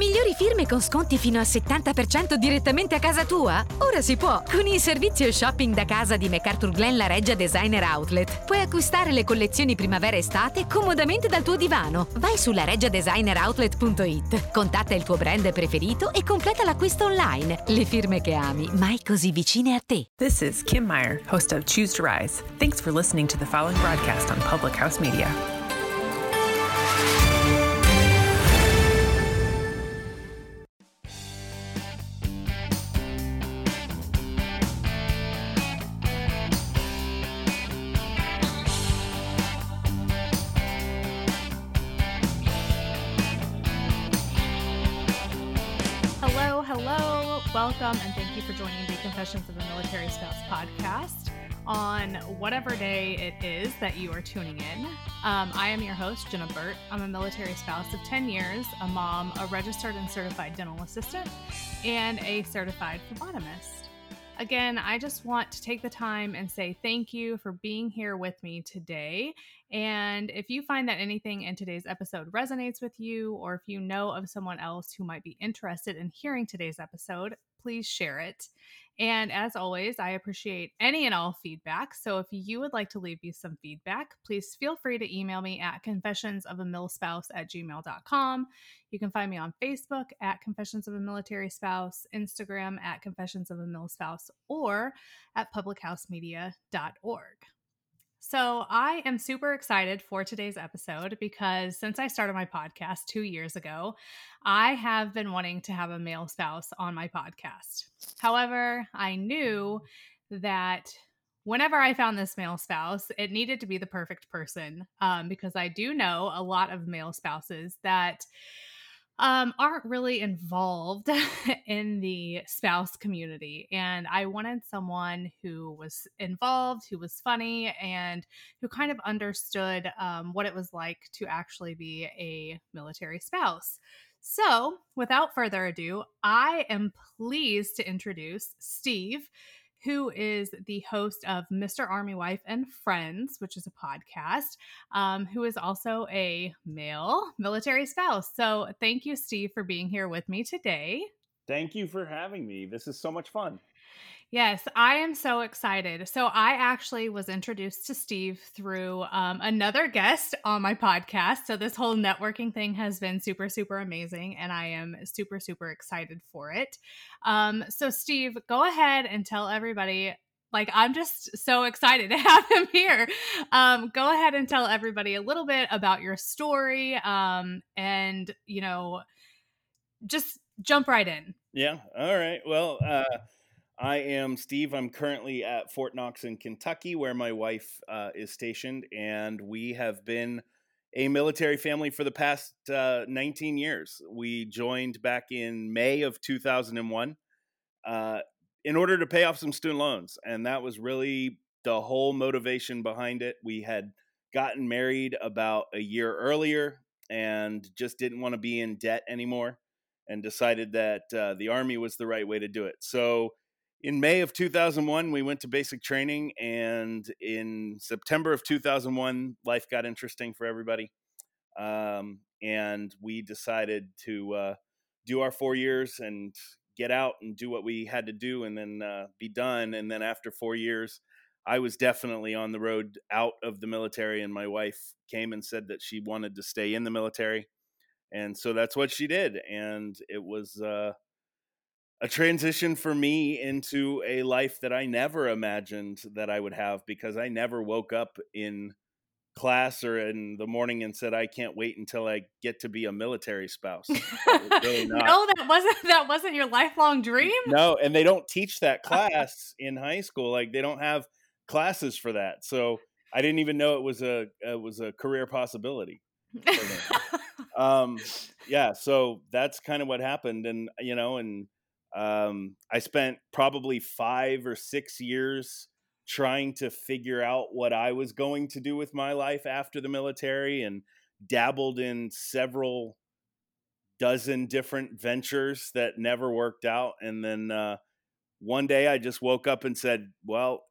migliori firme con sconti fino al 70% direttamente a casa tua? Ora si può! Con il servizio shopping da casa di MacArthur Glen La Reggia Designer Outlet puoi acquistare le collezioni primavera-estate comodamente dal tuo divano. Vai sulla reggiadesigneroutlet.it, contatta il tuo brand preferito e completa l'acquisto online. Le firme che ami, mai così vicine a te. This is Kim Meyer, host of Choose to Rise. Thanks for listening to the following broadcast on Public House Media. Welcome, and thank you for joining the Confessions of a Military Spouse podcast on whatever day it is that you are tuning in. Um, I am your host, Jenna Burt. I'm a military spouse of 10 years, a mom, a registered and certified dental assistant, and a certified phlebotomist. Again, I just want to take the time and say thank you for being here with me today. And if you find that anything in today's episode resonates with you, or if you know of someone else who might be interested in hearing today's episode, please share it. And as always, I appreciate any and all feedback. So if you would like to leave me some feedback, please feel free to email me at confessionsofamilspouse at gmail.com. You can find me on Facebook at Confessions of a Military Spouse, Instagram at Confessions of a Mil Spouse, or at publichousemedia.org. So, I am super excited for today's episode because since I started my podcast two years ago, I have been wanting to have a male spouse on my podcast. However, I knew that whenever I found this male spouse, it needed to be the perfect person um, because I do know a lot of male spouses that um, aren't really involved in the spouse community. And I wanted someone who was involved, who was funny, and who kind of understood um, what it was like to actually be a military spouse. So, without further ado, I am pleased to introduce Steve who is the host of Mr. Army Wife and Friends, which is a podcast, um, who is also a male military spouse. So thank you, Steve, for being here with me today. Thank you for having me. This is so much fun. Yes, I am so excited. So, I actually was introduced to Steve through um, another guest on my podcast. So, this whole networking thing has been super, super amazing, and I am super, super excited for it. Um, so, Steve, go ahead and tell everybody. Like, I'm just so excited to have him here. Um, go ahead and tell everybody a little bit about your story um, and, you know, just jump right in. Yeah. All right. Well, uh, I am Steve. I'm currently at Fort Knox in Kentucky, where my wife uh, is stationed, and we have been a military family for the past uh, 19 years. We joined back in May of 2001 uh, in order to pay off some student loans, and that was really the whole motivation behind it. We had gotten married about a year earlier and just didn't want to be in debt anymore, and decided that uh, the army was the right way to do it. So in May of 2001, we went to basic training, and in September of 2001, life got interesting for everybody. Um, and we decided to uh, do our four years and get out and do what we had to do and then uh, be done. And then after four years, I was definitely on the road out of the military, and my wife came and said that she wanted to stay in the military. And so that's what she did. And it was, uh, a transition for me into a life that I never imagined that I would have because I never woke up in class or in the morning and said I can't wait until I get to be a military spouse. Really no, that wasn't that wasn't your lifelong dream. No, and they don't teach that class in high school. Like they don't have classes for that. So I didn't even know it was a it was a career possibility. um yeah, so that's kind of what happened and you know and um, I spent probably five or six years trying to figure out what I was going to do with my life after the military and dabbled in several dozen different ventures that never worked out. And then uh, one day I just woke up and said, well,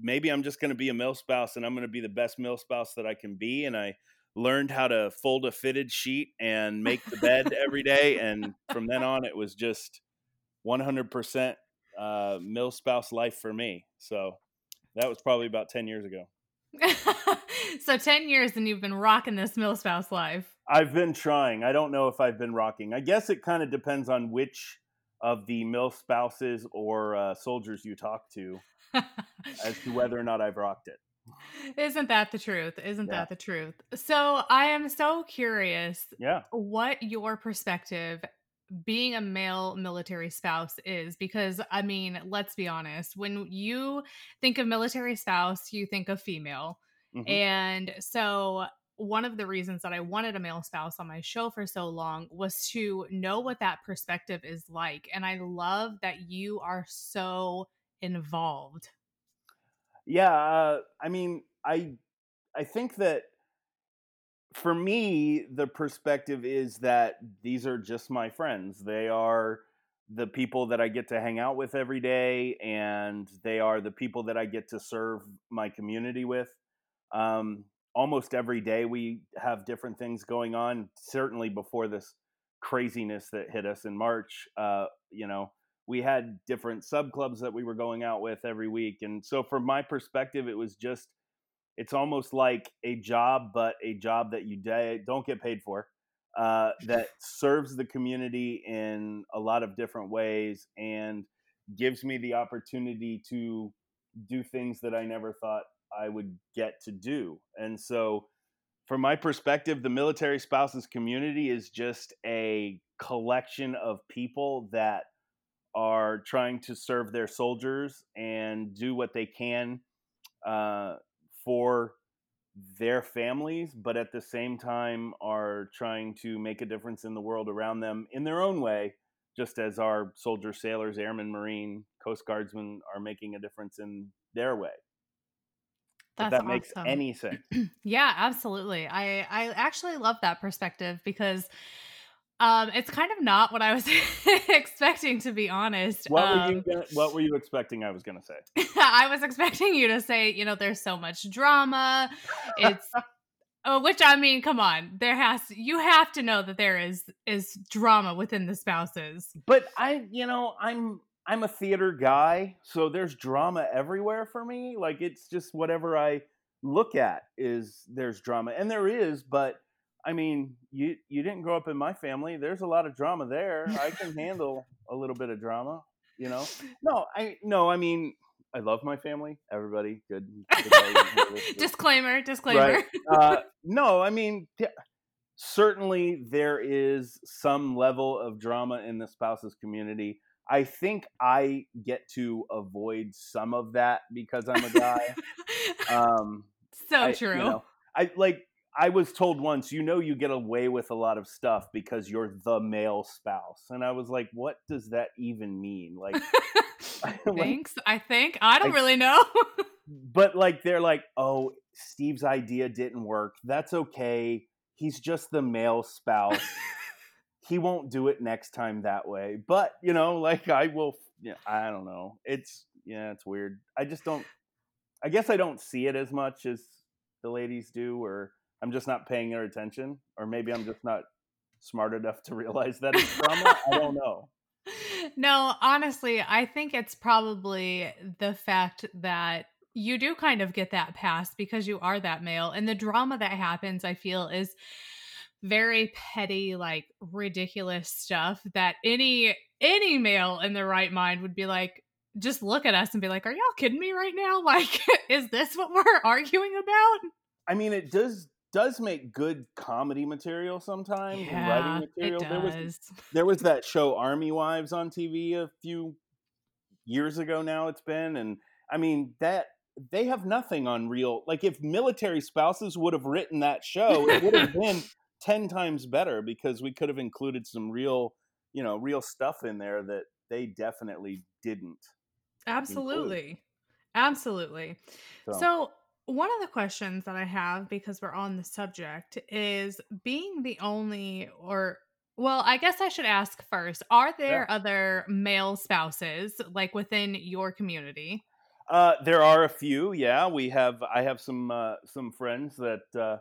maybe I'm just going to be a mil spouse and I'm going to be the best mil spouse that I can be. And I learned how to fold a fitted sheet and make the bed every day. And from then on, it was just 100% uh, mil spouse life for me. So that was probably about 10 years ago. so 10 years and you've been rocking this mil spouse life. I've been trying. I don't know if I've been rocking. I guess it kind of depends on which of the mil spouses or uh, soldiers you talk to as to whether or not I've rocked it. Isn't that the truth? Isn't yeah. that the truth? So I am so curious. Yeah. What your perspective being a male military spouse is because I mean, let's be honest, when you think of military spouse, you think of female. Mm-hmm. And so one of the reasons that I wanted a male spouse on my show for so long was to know what that perspective is like. And I love that you are so involved. Yeah, uh, I mean, I I think that for me, the perspective is that these are just my friends. They are the people that I get to hang out with every day, and they are the people that I get to serve my community with. Um, almost every day, we have different things going on. Certainly before this craziness that hit us in March, uh, you know, we had different sub clubs that we were going out with every week. And so, from my perspective, it was just it's almost like a job, but a job that you don't get paid for, uh, that serves the community in a lot of different ways and gives me the opportunity to do things that I never thought I would get to do. And so, from my perspective, the military spouses community is just a collection of people that are trying to serve their soldiers and do what they can uh, for their families, but at the same time are trying to make a difference in the world around them in their own way, just as our soldiers, sailors, airmen, marine, coast guardsmen are making a difference in their way. That's that awesome. makes any sense. yeah, absolutely. I I actually love that perspective because um, it's kind of not what I was expecting, to be honest. What um, were you? Um what were you expecting? I was going to say. I was expecting you to say, you know, there's so much drama. It's, oh, which I mean, come on, there has you have to know that there is is drama within the spouses. But I, you know, I'm I'm a theater guy, so there's drama everywhere for me. Like it's just whatever I look at is there's drama, and there is, but I mean, you you didn't grow up in my family. There's a lot of drama there. I can handle a little bit of drama, you know. No, I no, I mean, I love my family. Everybody, good. good disclaimer, disclaimer. Right. Uh, no, I mean, certainly there is some level of drama in the spouses community. I think I get to avoid some of that because I'm a guy. um, so I, true. You know, I like I was told once, you know, you get away with a lot of stuff because you're the male spouse, and I was like, what does that even mean? Like, thanks. Like, I think I don't really know. but like, they're like, oh, Steve's idea didn't work. That's okay. He's just the male spouse. he won't do it next time that way. But you know, like, I will. Yeah, I don't know. It's yeah, it's weird. I just don't. I guess I don't see it as much as the ladies do, or I'm just not paying their attention, or maybe I'm just not smart enough to realize that it's drama. I don't know. No, honestly, I think it's probably the fact that you do kind of get that pass because you are that male. And the drama that happens, I feel, is very petty, like ridiculous stuff that any any male in their right mind would be like, just look at us and be like, Are y'all kidding me right now? Like, is this what we're arguing about? I mean, it does does make good comedy material sometimes yeah, and writing material. There was there was that show Army Wives on TV a few years ago now it's been and I mean that they have nothing on real like if military spouses would have written that show it would have been 10 times better because we could have included some real you know real stuff in there that they definitely didn't absolutely include. absolutely so, so one of the questions that I have, because we're on the subject, is being the only, or, well, I guess I should ask first are there yeah. other male spouses like within your community? Uh, there are a few, yeah. We have, I have some, uh, some friends that, uh,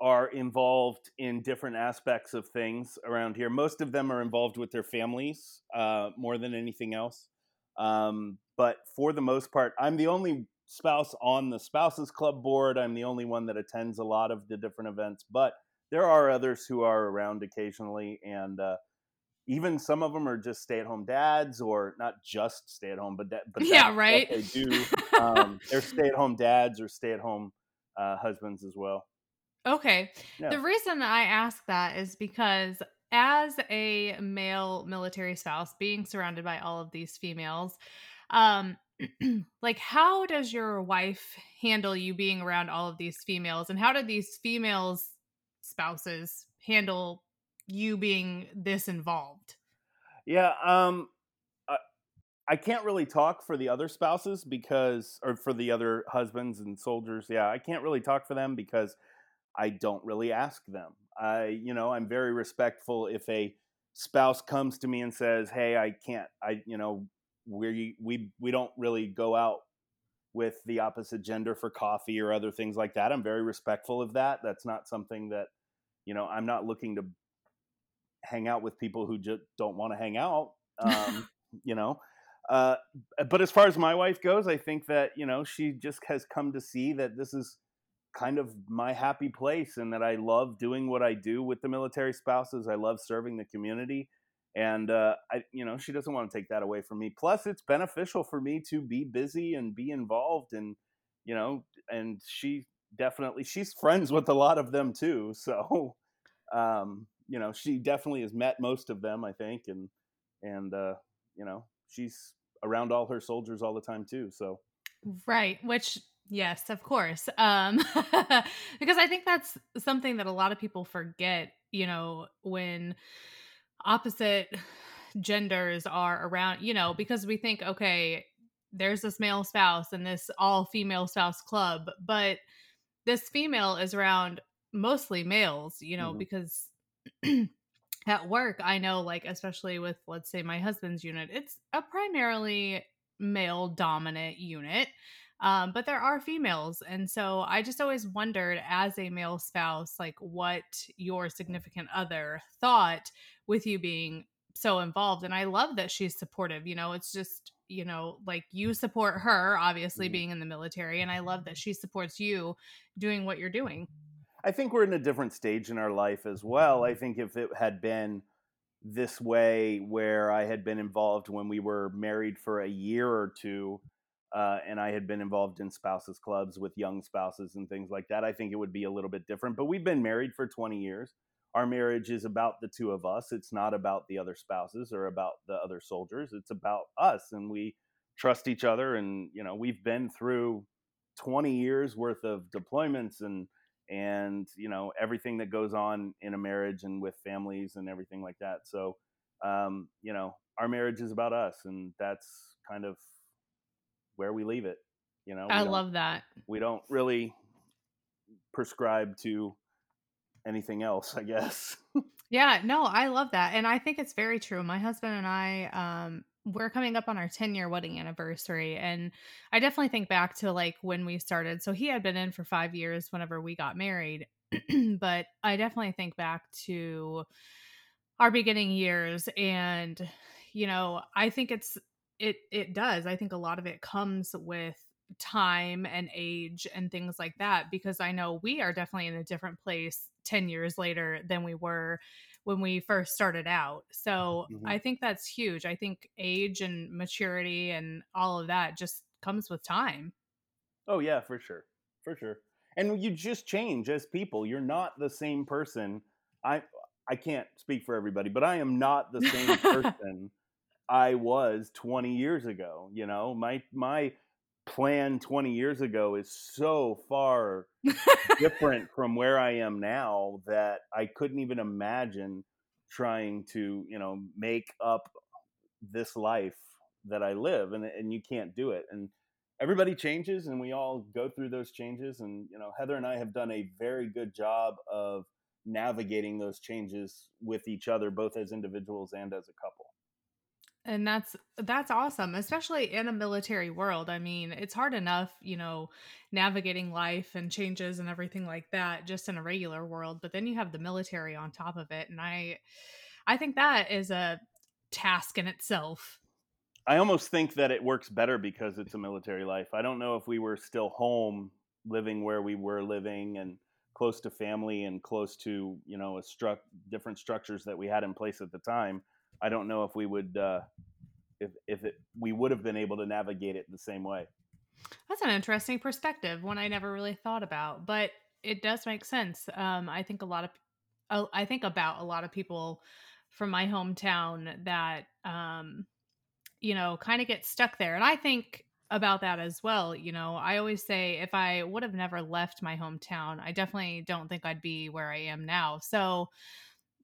are involved in different aspects of things around here. Most of them are involved with their families uh, more than anything else. Um, but for the most part, I'm the only spouse on the spouses club board. I'm the only one that attends a lot of the different events, but there are others who are around occasionally, and uh, even some of them are just stay-at-home dads, or not just stay-at-home, but that, but yeah, right. They do. Um, they're stay-at-home dads or stay-at-home uh, husbands as well. Okay. Yeah. The reason I ask that is because as a male military spouse, being surrounded by all of these females, um, like how does your wife handle you being around all of these females, and how do these females spouses handle you being this involved? Yeah, um, I, I can't really talk for the other spouses because, or for the other husbands and soldiers. Yeah, I can't really talk for them because I don't really ask them. I, you know, I'm very respectful if a spouse comes to me and says, "Hey, I can't. I, you know, we we we don't really go out with the opposite gender for coffee or other things like that." I'm very respectful of that. That's not something that, you know, I'm not looking to hang out with people who just don't want to hang out. Um, you know, uh, but as far as my wife goes, I think that you know she just has come to see that this is kind of my happy place and that I love doing what I do with the military spouses. I love serving the community. And uh, I, you know, she doesn't want to take that away from me. Plus, it's beneficial for me to be busy and be involved, and you know, and she definitely she's friends with a lot of them too. So, um, you know, she definitely has met most of them, I think, and and uh, you know, she's around all her soldiers all the time too. So, right, which Yes, of course. Um, because I think that's something that a lot of people forget, you know, when opposite genders are around, you know, because we think, okay, there's this male spouse and this all female spouse club, but this female is around mostly males, you know, mm-hmm. because at work, I know, like, especially with, let's say, my husband's unit, it's a primarily male dominant unit. Um, but there are females. And so I just always wondered, as a male spouse, like what your significant other thought with you being so involved. And I love that she's supportive. You know, it's just, you know, like you support her, obviously mm-hmm. being in the military. And I love that she supports you doing what you're doing. I think we're in a different stage in our life as well. I think if it had been this way, where I had been involved when we were married for a year or two, uh, and I had been involved in spouses clubs with young spouses and things like that, I think it would be a little bit different. But we've been married for 20 years. Our marriage is about the two of us. It's not about the other spouses or about the other soldiers. It's about us, and we trust each other. And you know, we've been through 20 years worth of deployments and and you know everything that goes on in a marriage and with families and everything like that. So, um, you know, our marriage is about us, and that's kind of where we leave it. You know, I love that. We don't really prescribe to anything else, I guess. yeah, no, I love that. And I think it's very true. My husband and I, um, we're coming up on our 10 year wedding anniversary. And I definitely think back to like when we started. So he had been in for five years whenever we got married. but I definitely think back to our beginning years. And, you know, I think it's it it does. I think a lot of it comes with time and age and things like that because I know we are definitely in a different place 10 years later than we were when we first started out. So mm-hmm. I think that's huge. I think age and maturity and all of that just comes with time. Oh yeah, for sure. For sure. And you just change as people. You're not the same person. I I can't speak for everybody, but I am not the same person I was 20 years ago. You know, my my plan 20 years ago is so far different from where I am now that I couldn't even imagine trying to, you know, make up this life that I live and and you can't do it. And everybody changes and we all go through those changes and you know, Heather and I have done a very good job of navigating those changes with each other both as individuals and as a couple. And that's that's awesome especially in a military world i mean it's hard enough you know navigating life and changes and everything like that just in a regular world but then you have the military on top of it and i i think that is a task in itself. I almost think that it works better because it's a military life. I don't know if we were still home living where we were living and close to family and close to you know a struck different structures that we had in place at the time I don't know if we would uh, if if it, we would have been able to navigate it the same way. That's an interesting perspective, one I never really thought about, but it does make sense. Um, I think a lot of oh, I think about a lot of people from my hometown that um, you know kind of get stuck there, and I think about that as well. You know, I always say if I would have never left my hometown, I definitely don't think I'd be where I am now. So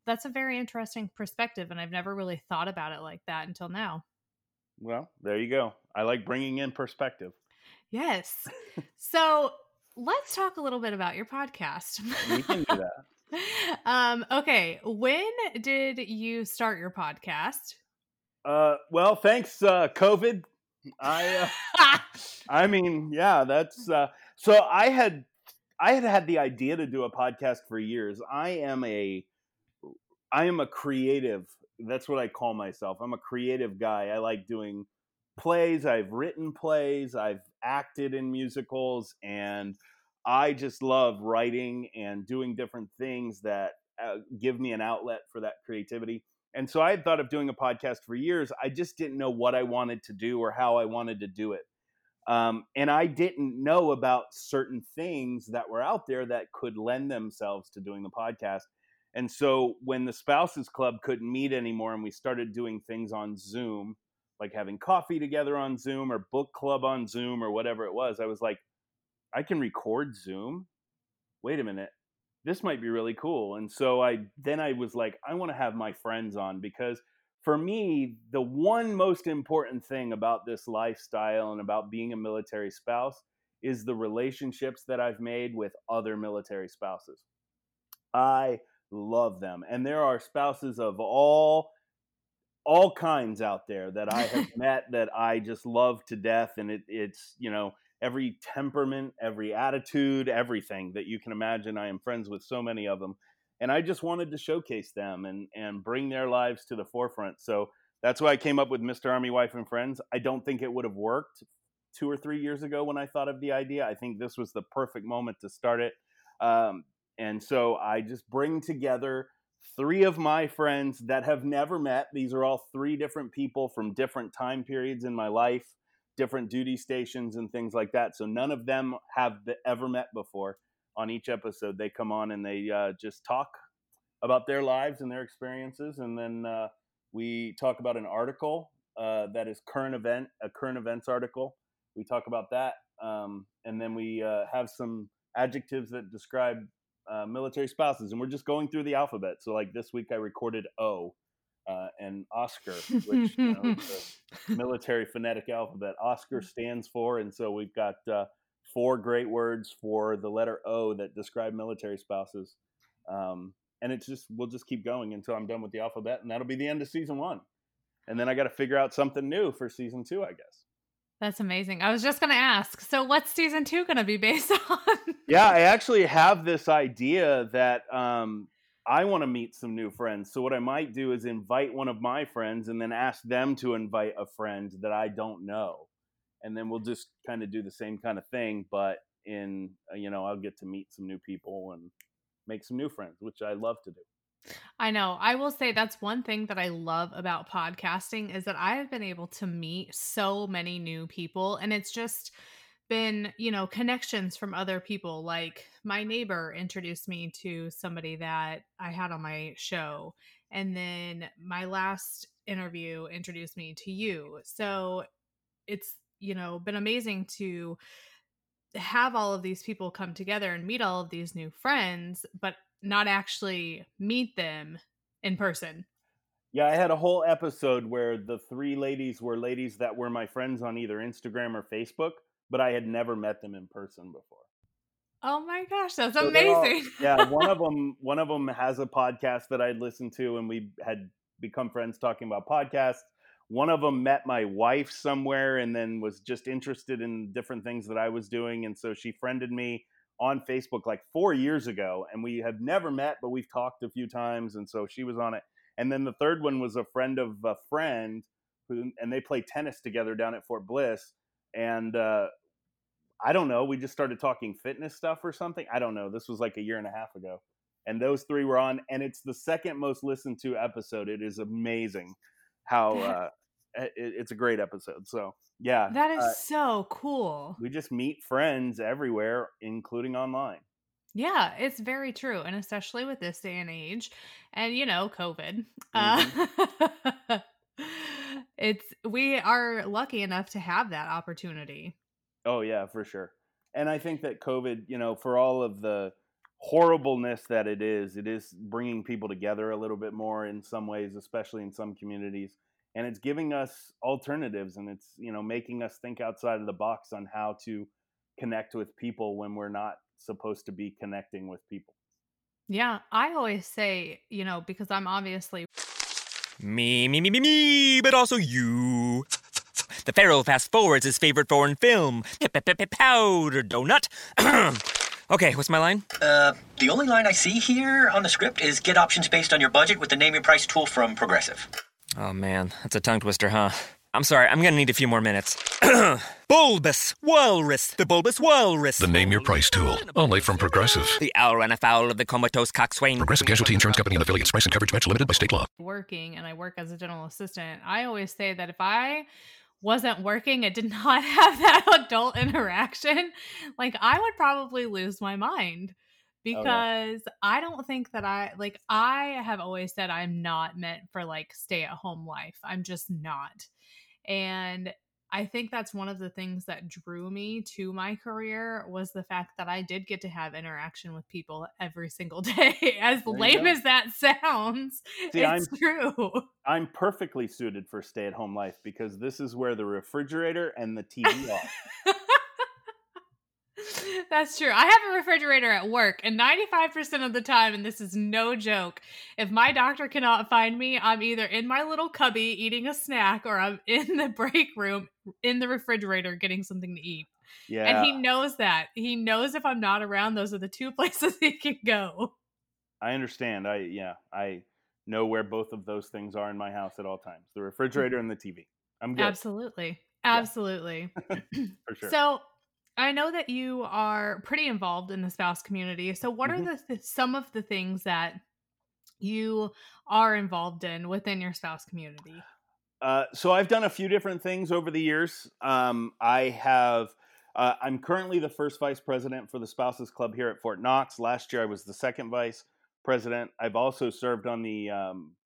that's a very interesting perspective and I've never really thought about it like that until now. Well, there you go. I like bringing in perspective. Yes. so, let's talk a little bit about your podcast. we can do that. um okay, when did you start your podcast? Uh well, thanks uh COVID. I uh, I mean, yeah, that's uh so I had I had had the idea to do a podcast for years. I am a I am a creative. That's what I call myself. I'm a creative guy. I like doing plays. I've written plays. I've acted in musicals, and I just love writing and doing different things that uh, give me an outlet for that creativity. And so I had thought of doing a podcast for years. I just didn't know what I wanted to do or how I wanted to do it. Um, and I didn't know about certain things that were out there that could lend themselves to doing the podcast. And so when the spouses club couldn't meet anymore and we started doing things on Zoom, like having coffee together on Zoom or book club on Zoom or whatever it was, I was like, I can record Zoom. Wait a minute. This might be really cool. And so I then I was like, I want to have my friends on because for me, the one most important thing about this lifestyle and about being a military spouse is the relationships that I've made with other military spouses. I love them. And there are spouses of all all kinds out there that I have met that I just love to death. And it, it's, you know, every temperament, every attitude, everything that you can imagine. I am friends with so many of them. And I just wanted to showcase them and, and bring their lives to the forefront. So that's why I came up with Mr. Army Wife and Friends. I don't think it would have worked two or three years ago when I thought of the idea. I think this was the perfect moment to start it. Um, and so I just bring together three of my friends that have never met. These are all three different people from different time periods in my life, different duty stations, and things like that. So none of them have ever met before. On each episode, they come on and they uh, just talk about their lives and their experiences, and then uh, we talk about an article uh, that is current event, a current events article. We talk about that, um, and then we uh, have some adjectives that describe uh, military spouses, and we're just going through the alphabet. So, like this week, I recorded O uh, and Oscar, which you know, the military phonetic alphabet. Oscar stands for, and so we've got uh, four great words for the letter O that describe military spouses. Um, and it's just we'll just keep going until I'm done with the alphabet, and that'll be the end of season one. And then I got to figure out something new for season two, I guess. That's amazing. I was just going to ask. So, what's season two going to be based on? yeah, I actually have this idea that um, I want to meet some new friends. So, what I might do is invite one of my friends and then ask them to invite a friend that I don't know. And then we'll just kind of do the same kind of thing, but in, uh, you know, I'll get to meet some new people and make some new friends, which I love to do. I know. I will say that's one thing that I love about podcasting is that I have been able to meet so many new people and it's just been, you know, connections from other people. Like my neighbor introduced me to somebody that I had on my show and then my last interview introduced me to you. So it's, you know, been amazing to have all of these people come together and meet all of these new friends, but not actually meet them in person. Yeah, I had a whole episode where the three ladies were ladies that were my friends on either Instagram or Facebook, but I had never met them in person before. Oh my gosh, that's so amazing! All, yeah, one of them, one of them has a podcast that I'd listened to, and we had become friends talking about podcasts. one of them met my wife somewhere and then was just interested in different things that I was doing. And so she friended me on Facebook like four years ago. And we have never met, but we've talked a few times. And so she was on it. And then the third one was a friend of a friend who, and they play tennis together down at Fort Bliss. And uh, I don't know, we just started talking fitness stuff or something. I don't know. This was like a year and a half ago. And those three were on, and it's the second most listened to episode. It is amazing how uh, it, it's a great episode. So yeah, That is uh, so cool. we just meet friends everywhere, including online. Yeah, it's very true. And especially with this day and age and, you know, COVID. Mm-hmm. Uh, it's, we are lucky enough to have that opportunity. Oh yeah, for sure. And I think that COVID, you know, for all of the horribleness that it is, it is bringing people together a little bit more in some ways, especially in some communities. And it's giving us alternatives and it's, you know, making us think outside of the box on how to connect with people when we're not supposed to be connecting with people. Yeah, I always say, you know, because I'm obviously Me, me, me, me, me, but also you. The Pharaoh fast forwards his favorite foreign film, Powder Donut. okay, what's my line? Uh, the only line I see here on the script is get options based on your budget with the name your price tool from Progressive. Oh man, that's a tongue twister, huh? I'm sorry, I'm gonna need a few more minutes. bulbous Walrus, the Bulbous Walrus. The Name Your Price tool, only from Progressive. The owl ran afoul of the comatose coxswain. Progressive Casualty Insurance Company and affiliates. Price and coverage match limited by state law. working and I work as a dental assistant, I always say that if I wasn't working and did not have that adult interaction, like I would probably lose my mind because I don't think that I like I have always said I'm not meant for like stay at home life. I'm just not. And I think that's one of the things that drew me to my career was the fact that I did get to have interaction with people every single day. As lame go. as that sounds, See, it's true. I'm perfectly suited for stay at home life because this is where the refrigerator and the TV are. That's true. I have a refrigerator at work, and 95% of the time, and this is no joke, if my doctor cannot find me, I'm either in my little cubby eating a snack or I'm in the break room in the refrigerator getting something to eat. Yeah. And he knows that. He knows if I'm not around, those are the two places he can go. I understand. I yeah, I know where both of those things are in my house at all times. The refrigerator and the TV. I'm good Absolutely. Absolutely. for sure. So I know that you are pretty involved in the spouse community. So what Mhm. are the th- some of the things that you are involved in within your spouse community? Uh, so I've done a few different things over the years. Um, I have. Uh, I'm currently the first vice president for the Spouses Club here at Fort Knox. Last year, I was the second vice president. I've also served on the um,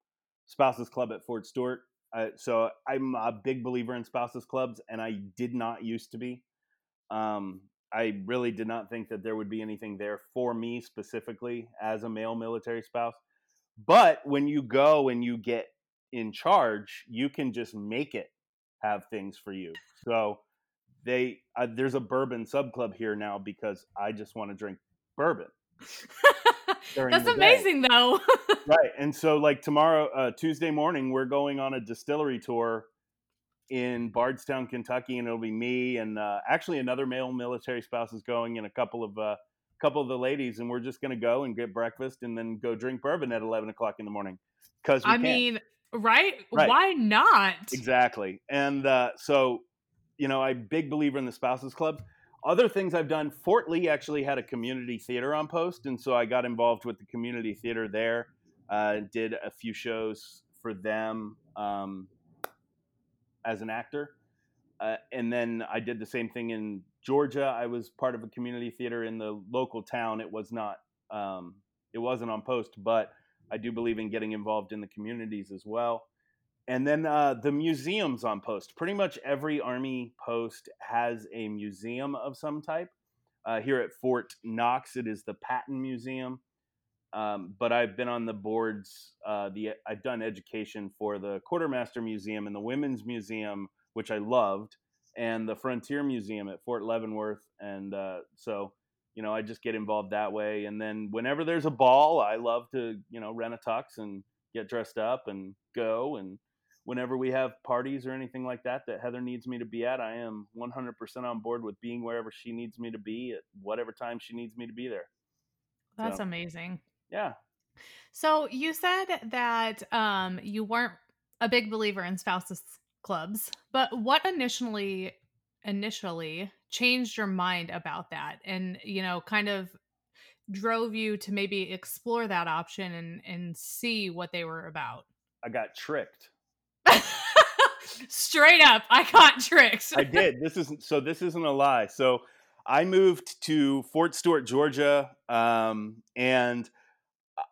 Spouses Club at Fort Stewart. Uh, so I'm a big believer in Spouses Clubs, and I did not used to be. Um, I really did not think that there would be anything there for me specifically as a male military spouse. But when you go and you get in charge, you can just make it have things for you. So they uh, there's a bourbon sub club here now because I just want to drink bourbon. That's day. amazing though. Right. And so like tomorrow uh, Tuesday morning we're going on a distillery tour in Bardstown, Kentucky and it'll be me and uh, actually another male military spouse is going and a couple of uh couple of the ladies and we're just going to go and get breakfast and then go drink bourbon at 11 o'clock in the morning because I mean, right? Right. Why not? Exactly. And uh, so, you know, I'm a big believer in the spouses club. Other things I've done, Fort Lee actually had a community theater on post. And so I got involved with the community theater there, uh, did a few shows for them um, as an actor. Uh, and then I did the same thing in Georgia. I was part of a community theater in the local town. It was not, um, it wasn't on post, but I do believe in getting involved in the communities as well. And then uh, the museums on post. Pretty much every Army post has a museum of some type. Uh, here at Fort Knox, it is the Patton Museum. Um, but I've been on the boards. Uh, the I've done education for the Quartermaster Museum and the Women's Museum, which I loved, and the Frontier Museum at Fort Leavenworth. And uh, so, you know, I just get involved that way. And then whenever there's a ball, I love to, you know, rent a tux and get dressed up and go. And whenever we have parties or anything like that that Heather needs me to be at, I am 100% on board with being wherever she needs me to be at whatever time she needs me to be there. That's So, amazing. Yeah. So you said that um, you weren't a big believer in spouses clubs, but what initially initially changed your mind about that, and you know, kind of drove you to maybe explore that option and and see what they were about? I got tricked. Straight up, I got tricked. I did. This isn't so. This isn't a lie. So I moved to Fort Stewart, Georgia, um, and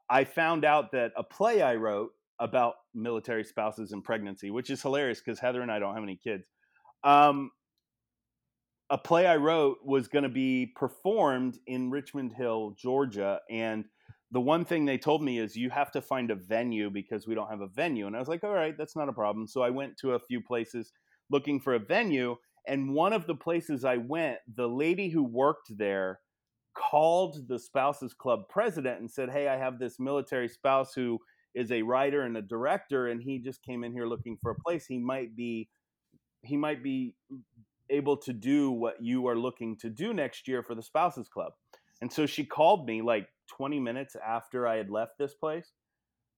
I found out that a play I wrote about military spouses and pregnancy, which is hilarious because Heather and I don't have any kids. Um, a play I wrote was going to be performed in Richmond Hill, Georgia, and the one thing they told me is you have to find a venue because we don't have a venue. And I was like, all right, that's not a problem. So I went to a few places looking for a venue. And one of the places I went, the lady who worked there called the spouses club president and said, Hey, I have this military spouse who is a writer and a director, and he just came in here looking for a place. He might be he might be able to do what you are looking to do next year for the spouses club. And so she called me like 20 minutes after I had left this place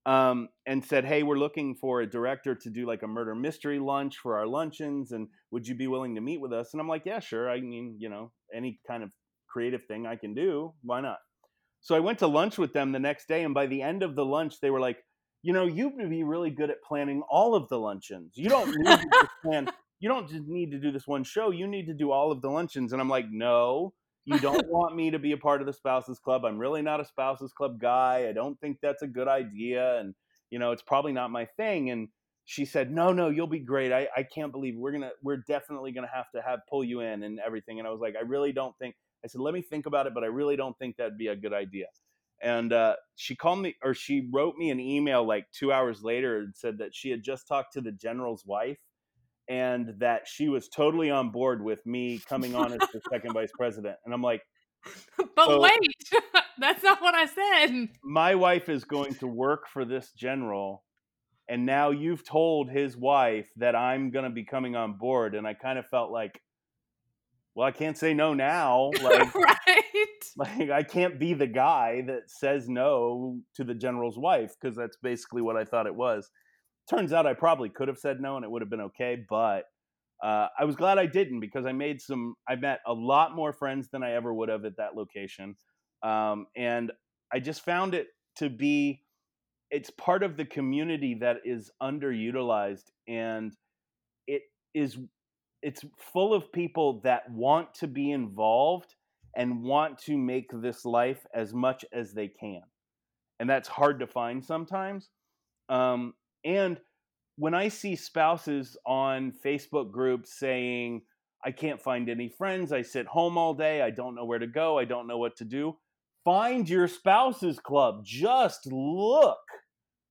um, and said, Hey, we're looking for a director to do like a murder mystery lunch for our luncheons. And would you be willing to meet with us? And I'm like, Yeah, sure. I mean, you know, any kind of creative thing I can do. Why not? So I went to lunch with them the next day. And by the end of the lunch, they were like, You know, you would be really good at planning all of the luncheons. You don't need to plan, you don't just need to do this one show. You need to do all of the luncheons. And I'm like, No, you don't want me to be a part of the spouses club. I'm really not a spouses club guy. I don't think that's a good idea. And, you know, it's probably not my thing. And she said, no, no, you'll be great. I, I can't believe we're going to, we're definitely going to have to have pull you in and everything. And I was like, I really don't think, I said, let me think about it, but I really don't think that'd be a good idea. And uh, she called me or she wrote me an email like two hours later and said that she had just talked to the general's wife and that she was totally on board with me coming on as the second vice president. And I'm like, but so- wait, that's not what I said. my wife is going to work for this general and now you've told his wife that I'm going to be coming on board and I kind of felt like well I can't say no now like right. like I can't be the guy that says no to the general's wife because that's basically what I thought it was turns out I probably could have said no and it would have been okay but uh, I was glad I didn't because I made some I met a lot more friends than I ever would have at that location um, and I just found it to be it's part of the community that is underutilized and it is it's full of people that want to be involved and want to make this life as much as they can. And that's hard to find sometimes. Um, and when i see spouses on facebook groups saying i can't find any friends i sit home all day i don't know where to go i don't know what to do find your spouses club. Just look.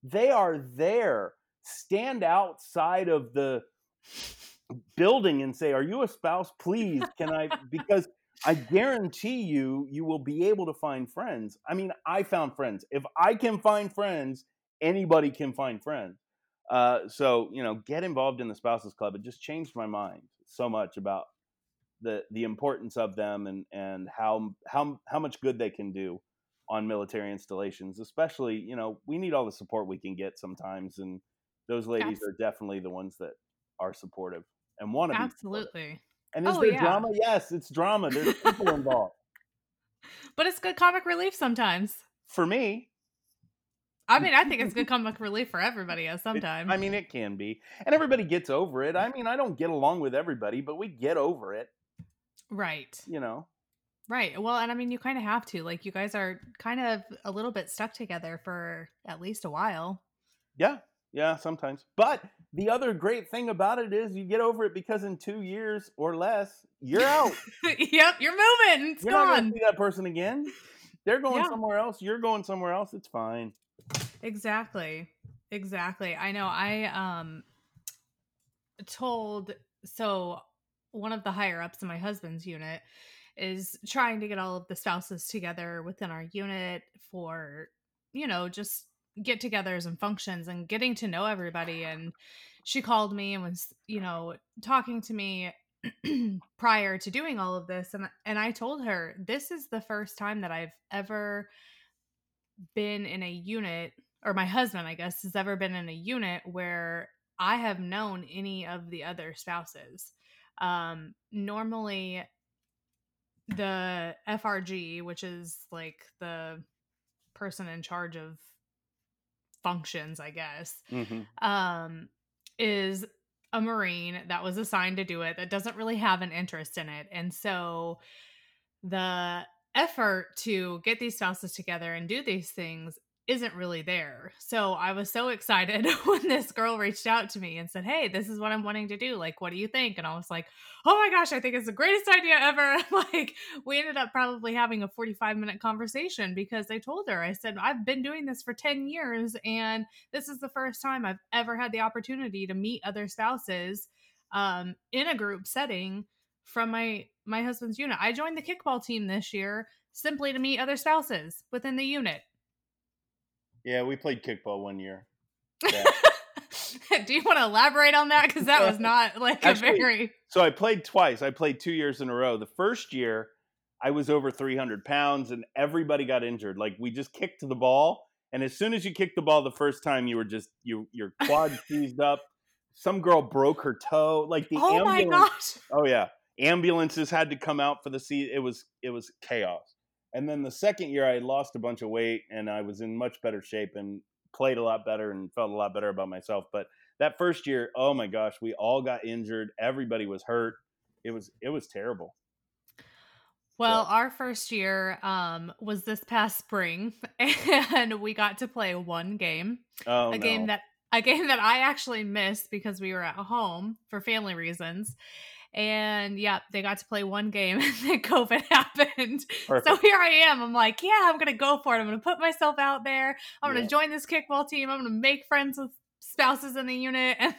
They are there. Stand outside of the building and say are you a spouse? Please can i because i guarantee you you will be able to find friends. I mean i found friends. If i can find friends anybody can find friends. Uh, so you know get involved in the spouses club. It just changed my mind so much about the the importance of them and and how how how much good they can do on military installations especially you know we need all the support we can get sometimes and those ladies are definitely the ones that are supportive and want to. Absolutely. and is Oh, there yeah. drama yes it's drama there's people involved But it's good comic relief sometimes. for me I mean, I think it's good comic relief for everybody sometimes. it- i mean it can be and everybody gets over it i mean i don't get along with everybody but we get over it right. you know Right. Well, and I mean, you kind of have to. Like, you guys are kind of a little bit stuck together for at least a while. Yeah, yeah, sometimes. But the other great thing about it is you get over it because in two years or less, you're out. yep, you're moving. It's you're not going to see that person again. They're going Yeah. somewhere else. You're going somewhere else. It's fine. Exactly. Exactly. I know. I um told so one of the higher ups in my husband's unit is trying to get all of the spouses together within our unit for you know just get-togethers and functions and getting to know everybody and she called me and was, you know, talking to me prior to doing all of this and and I told her this is the first time that I've ever been in a unit or my husband I guess has ever been in a unit where I have known any of the other spouses. Um normally the FRG, which is like the person in charge of functions, I guess, hmm um, is a Marine that was assigned to do it that doesn't really have an interest in it. And so the effort to get these spouses together and do these things isn't really there. So I was so excited when this girl reached out to me and said, Hey, this is what I'm wanting to do. Like, what do you think? And I was like, Oh my gosh, I think it's the greatest idea ever. like, we ended up probably having a 45 minute conversation because I told her, I said, I've been doing this for 10 years and this is the first time I've ever had the opportunity to meet other spouses um, in a group setting from my my husband's unit. I joined the kickball team this year simply to meet other spouses within the unit. Yeah, we played kickball one year. Yeah. Do you want to elaborate on that? Because that was not like a very. So I played twice. I played two years in a row. The first year, I was over 300 pounds and everybody got injured. Like we just kicked the ball. And as soon as you kicked the ball the first time, you were just, you, your quad seized up. Some girl broke her toe. Like the Oh my ambulance. Oh yeah, ambulances had to come out for the seat. It was it was chaos. And then the second year, I lost a bunch of weight and I was in much better shape and played a lot better and felt a lot better about myself. But that first year, oh my gosh, we all got injured. Everybody was hurt. It was it was terrible. Well, our first year um, was this past spring, and we got to play one game. Oh a no. game that a game that I actually missed because we were at home for family reasons. And yeah, they got to play one game and then COVID happened. So here I am. I'm like, yeah, I'm gonna go for it. I'm gonna put myself out there. I'm Yeah. gonna join this kickball team. I'm gonna make friends with spouses in the unit, and,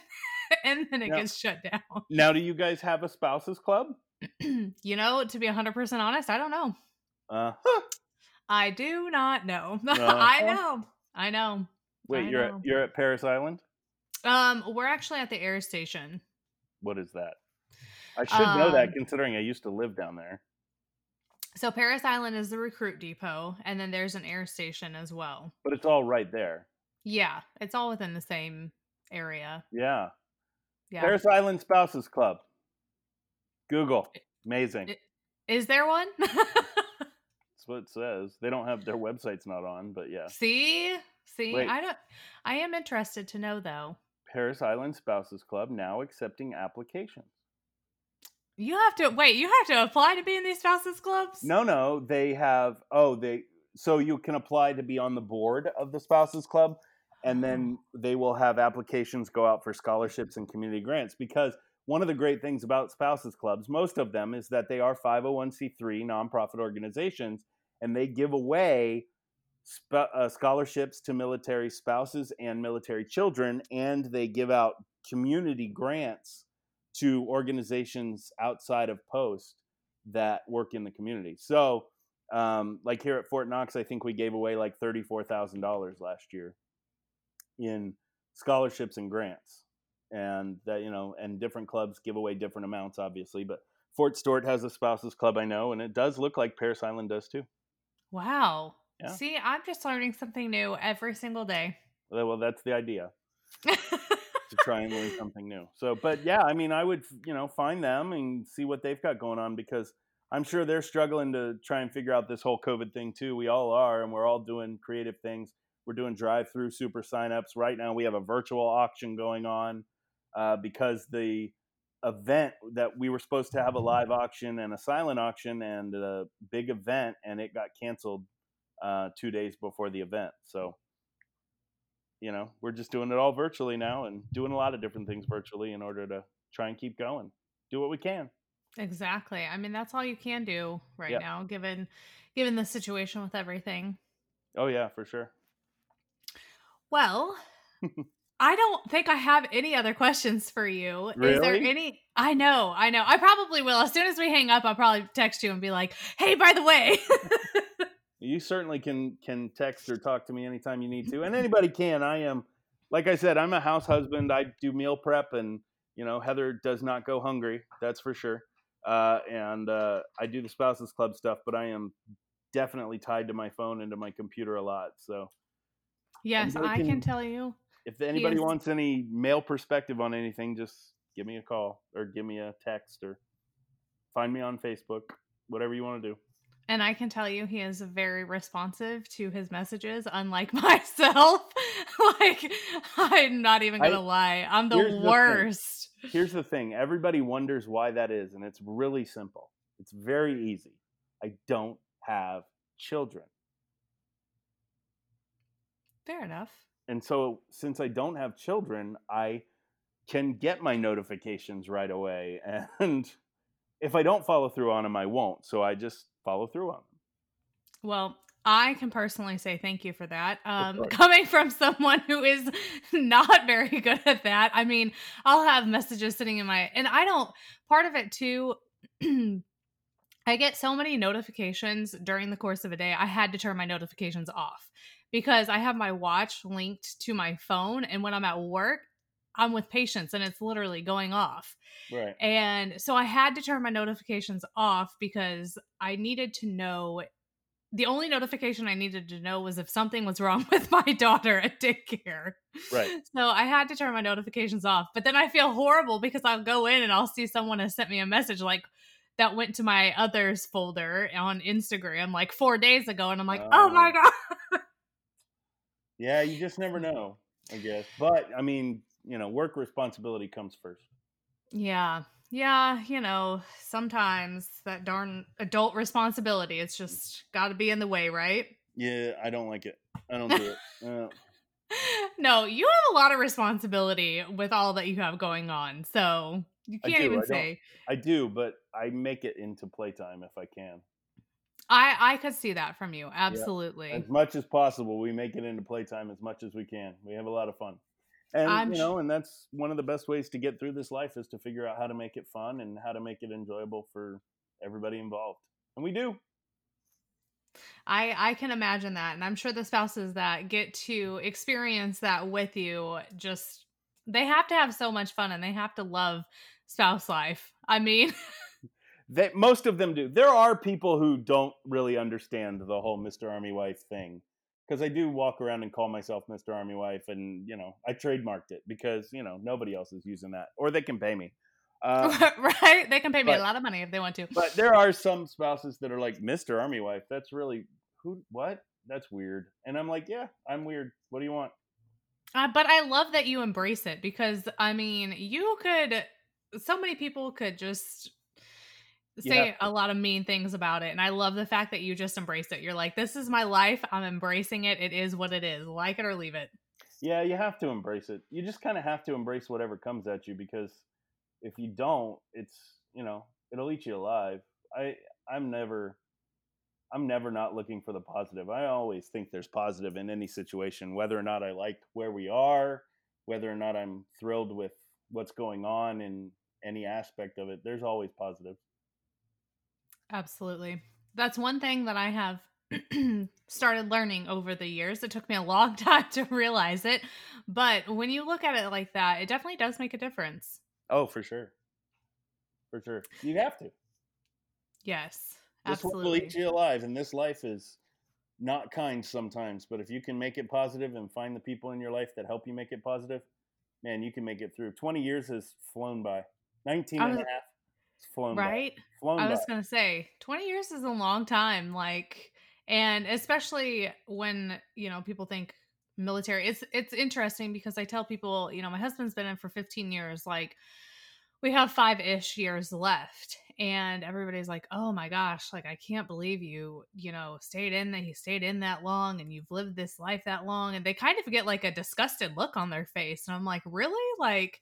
and then it Yeah. gets shut down. now, do you guys have a spouses club? you know, to be 100% honest, I don't know. Uh huh. I do not know. I Uh-huh. know. I know. Wait, I you're know. at, you're at Parris Island. Um, we're actually at the air station. What is that? I should know that Um, considering I used to live down there. So Parris Island is the recruit depot, and then there's an air station as well. But it's all right there. Yeah, it's all within the same area. Yeah. Yeah. Parris Island Spouses Club. Google. Amazing. Is there one? That's what it says. They don't have their website's not on, but yeah. See? See? Wait. I don't I am interested to know though. Parris Island Spouses Club now accepting applications. You have to wait, you have to apply to be in these spouses clubs? No, no, they have. Oh, they. So you can apply to be on the board of the Spouses Club, and then they will have applications go out for scholarships and community grants. Because one of the great things about Spouses Clubs, most of them, is that they are 501c3 nonprofit organizations, and they give away sp- uh, scholarships to military spouses and military children, and they give out community grants to organizations outside of post that work in the community. So, um, like here at Fort Knox, I think we gave away like thirty-four thousand dollars last year in scholarships and grants, and that you know, and different clubs give away different amounts, obviously. But Fort Stewart has a spouses club, I know, and it does look like Parris Island does too. Wow. Yeah. See, I'm just learning something new every single day. Well, that's the idea to try and learn something new. So, but yeah, I mean, I would you know find them and see what they've got going on because I'm sure they're struggling to try and figure out this whole COVID thing too. We all are, and we're all doing creative things. We're doing drive-through super signups right now. We have a virtual auction going on uh, because the event that we were supposed to have a live auction and a silent auction and a big event, and it got canceled uh, two days before the event. So you know, we're just doing it all virtually mm-hmm. now and doing a lot of different things virtually in order to try and keep going. Do what we can. Exactly. I mean, that's all you can do right now, given given the situation with everything. Oh yeah, for sure. Well, I don't think I have any other questions for you. Is there any? I know, I know. I probably will. As soon as we hang up, I'll probably text you and be like, "Hey, by the way." You certainly can can text or talk to me anytime you need to, and anybody can. I am like I said, I'm a house husband. I do meal prep, and you know, Heather does not go hungry. That's for sure. Uh, and uh, I do the spouses club stuff, but I am definitely tied to my phone and to my computer a lot. So Yes, Anybody I can can- tell you. if anybody is- wants any male perspective on anything, just give me a call or give me a text or find me on Facebook, whatever you want to do. And I can tell you he is very responsive to his messages, unlike myself. like, I'm not even gonna lie. I'm the here's the worst. Here's the thing everybody wonders why that is, and it's really simple. It's very easy. I don't have children. Fair enough. And so, since I don't have children, I can get my notifications right away. And if I don't follow through on them, I won't. So I just follow through on them. Well, I can personally say thank you for that. Um, coming from someone who is not very good at that. I mean, I'll have messages sitting in my, and I don't, part of it too, I get so many notifications during the course of a day. I had to turn my notifications off because I have my watch linked to my phone. And when I'm at work, I'm with patients and it's literally going off. Right. And so I had to turn my notifications off because I needed to know the only notification I needed to know was if something was wrong with my daughter at daycare. Right. So I had to turn my notifications off. But then I feel horrible because I'll go in and I'll see someone has sent me a message like that went to my others folder on Instagram like four days ago. And I'm like, oh my Oh. God. Yeah, you just never know, I guess. But I mean, you know, work responsibility comes first. Yeah. Yeah, you know, sometimes that darn adult responsibility, it's just got to be in the way, right? Yeah, I don't like it. I don't do it. Uh, no, you have a lot of responsibility with all that you have going on. So you can't do, I even don't- say. I do, but I make it into playtime if I can. I I could see that from you. Absolutely. As much as possible, we make it into playtime as much as we can. We have a lot of fun. And I'm you know, and that's one of the best ways to get through this life is to figure out how to make it fun and how to make it enjoyable for everybody involved. And we do. I I can imagine that, and I'm sure the spouses that get to experience that with you just they have to have so much fun and they have to love spouse life. I mean, They, most of them do. There are people who don't really understand the whole Mr. Army Wife thing. Because I do walk around and call myself Mr. Army Wife, and you know I trademarked it because you know nobody else is using that, or they can pay me. Uh, right? They can pay me but- a lot of money if they want to. but there are some spouses that are like Mr. Army Wife. That's really who? What? That's weird. And I'm like, yeah, I'm weird. What do you want? Uh, but I love that you embrace it because I mean, you could. So many people could just say a lot of mean things about it, and I love the fact that you just embrace it. You're like, "This is my life. I'm embracing it. It is what it is. Like it or leave it." Yeah, you have to embrace it. You just kind of have to embrace whatever comes at you because if you don't, it's you know it'll eat you alive. I I'm never I'm never not looking for the positive. I always think there's positive in any situation, whether or not I like where we are, whether or not I'm thrilled with what's going on in any aspect of it. There's always positive. Absolutely. That's one thing that I have started learning over the years. It took me a long time to realize it, but when you look at it like that, it definitely does make a difference. Oh, for sure, for sure. You have to. Yes, Absolutely. This will eat you alive, and this life is not kind sometimes. But if you can make it positive and find the people in your life that help you make it positive, man, you can make it through. 20 years has flown by. 19 I and a oh, half has flown Right? by. Flown I was by. to say 20 years is a long time like and especially when, you know, people think military it's it's interesting because I tell people, you know, my husband's been in for 15 years like we have 5ish years left and everybody's like, "Oh my gosh, like I can't believe you, you know, stayed in that he stayed in that long and you've lived this life that long." And they kind of get like a disgusted look on their face and I'm like, "Really? Like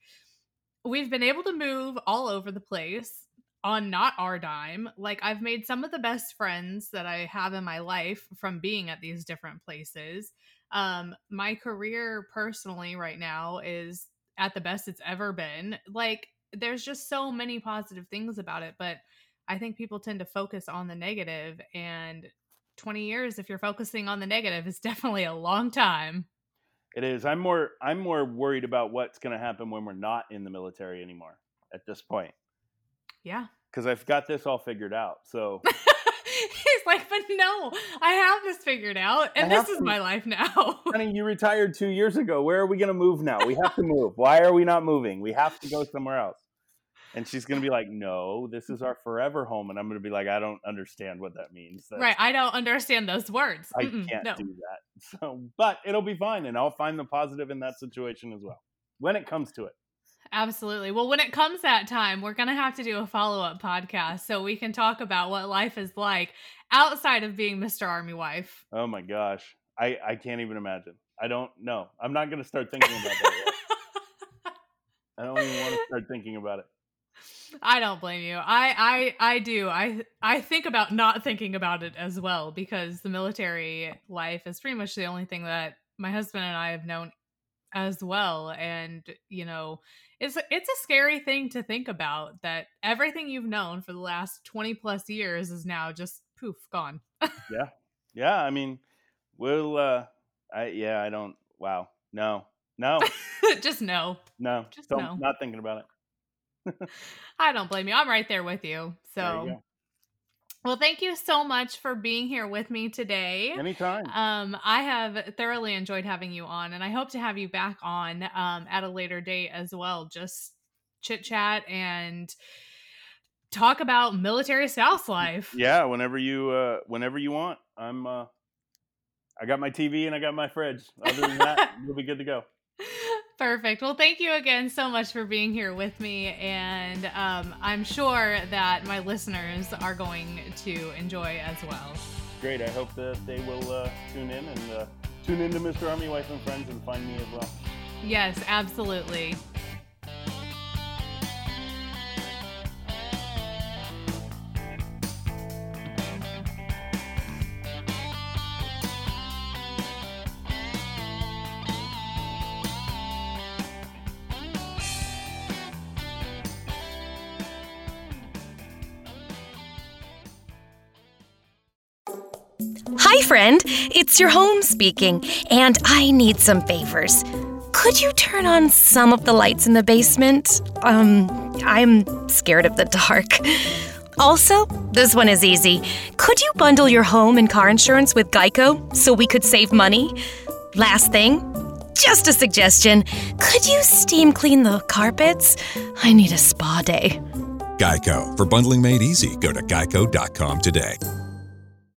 we've been able to move all over the place on not our dime. Like I've made some of the best friends that I have in my life from being at these different places. Um my career personally right now is at the best it's ever been. Like there's just so many positive things about it, but I think people tend to focus on the negative and 20 years if you're focusing on the negative is definitely a long time. It is. I'm more I'm more worried about what's going to happen when we're not in the military anymore at this point Yeah. because I've got this all figured out. So He's like, but no, I have this figured out, and this is to- my life now. honey, you retired two years ago. Where are we going to move now? We have to move. Why are we not moving? We have to go somewhere else. And she's going to be like, "No, this is our forever home." And I'm going to be like, "I don't understand what that means." That's- right. I don't understand those words. I Mm-mm, can't no. do that. So, but it'll be fine, and I'll find the positive in that situation as well when it comes to it. Absolutely. Well, when it comes that time, we're going to have to do a follow up podcast so we can talk about what life is like outside of being Mr. Army Wife. Oh my gosh, I I can't even imagine. I don't know. I'm not going to start thinking about that. I don't even want to start thinking about it. I don't blame you. I I I do. I I think about not thinking about it as well because the military life is pretty much the only thing that my husband and I have known as well and you know it's it's a scary thing to think about that everything you've known for the last 20 plus years is now just poof gone. Yeah, Yeah. I mean, we'll. uh I yeah, I don't. Wow, no, no, just no. no. Just don't, no. Not thinking about it. I don't blame you. I'm right there with you. You So go. Well thank you so much for being here with me today. anytime. Um, I have thoroughly enjoyed having you on, and I hope to have you back on um, at a later date as well. Just chit chat and talk about military spouse life. yeah, whenever you uh whenever you want. I'm. uh I got my TV and I got my fridge. Other than that, we'll be good to go. Perfect. Well, thank you again so much for being here with me, and um, I'm sure that my listeners are going to enjoy as well. Great. I hope that they will uh, tune in and uh, tune into Mr. Army Wife and Friends and find me as well. Yes, absolutely. Friend. It's your home speaking, and I need some favors. Could you turn on some of the lights in the basement? Um, I'm scared of the dark. Also, this one is easy. Could you bundle your home and car insurance with Geico so we could save money? Last thing, just a suggestion. Could you steam clean the carpets? I need a spa day. Geico. For bundling made easy, go to geico.com today.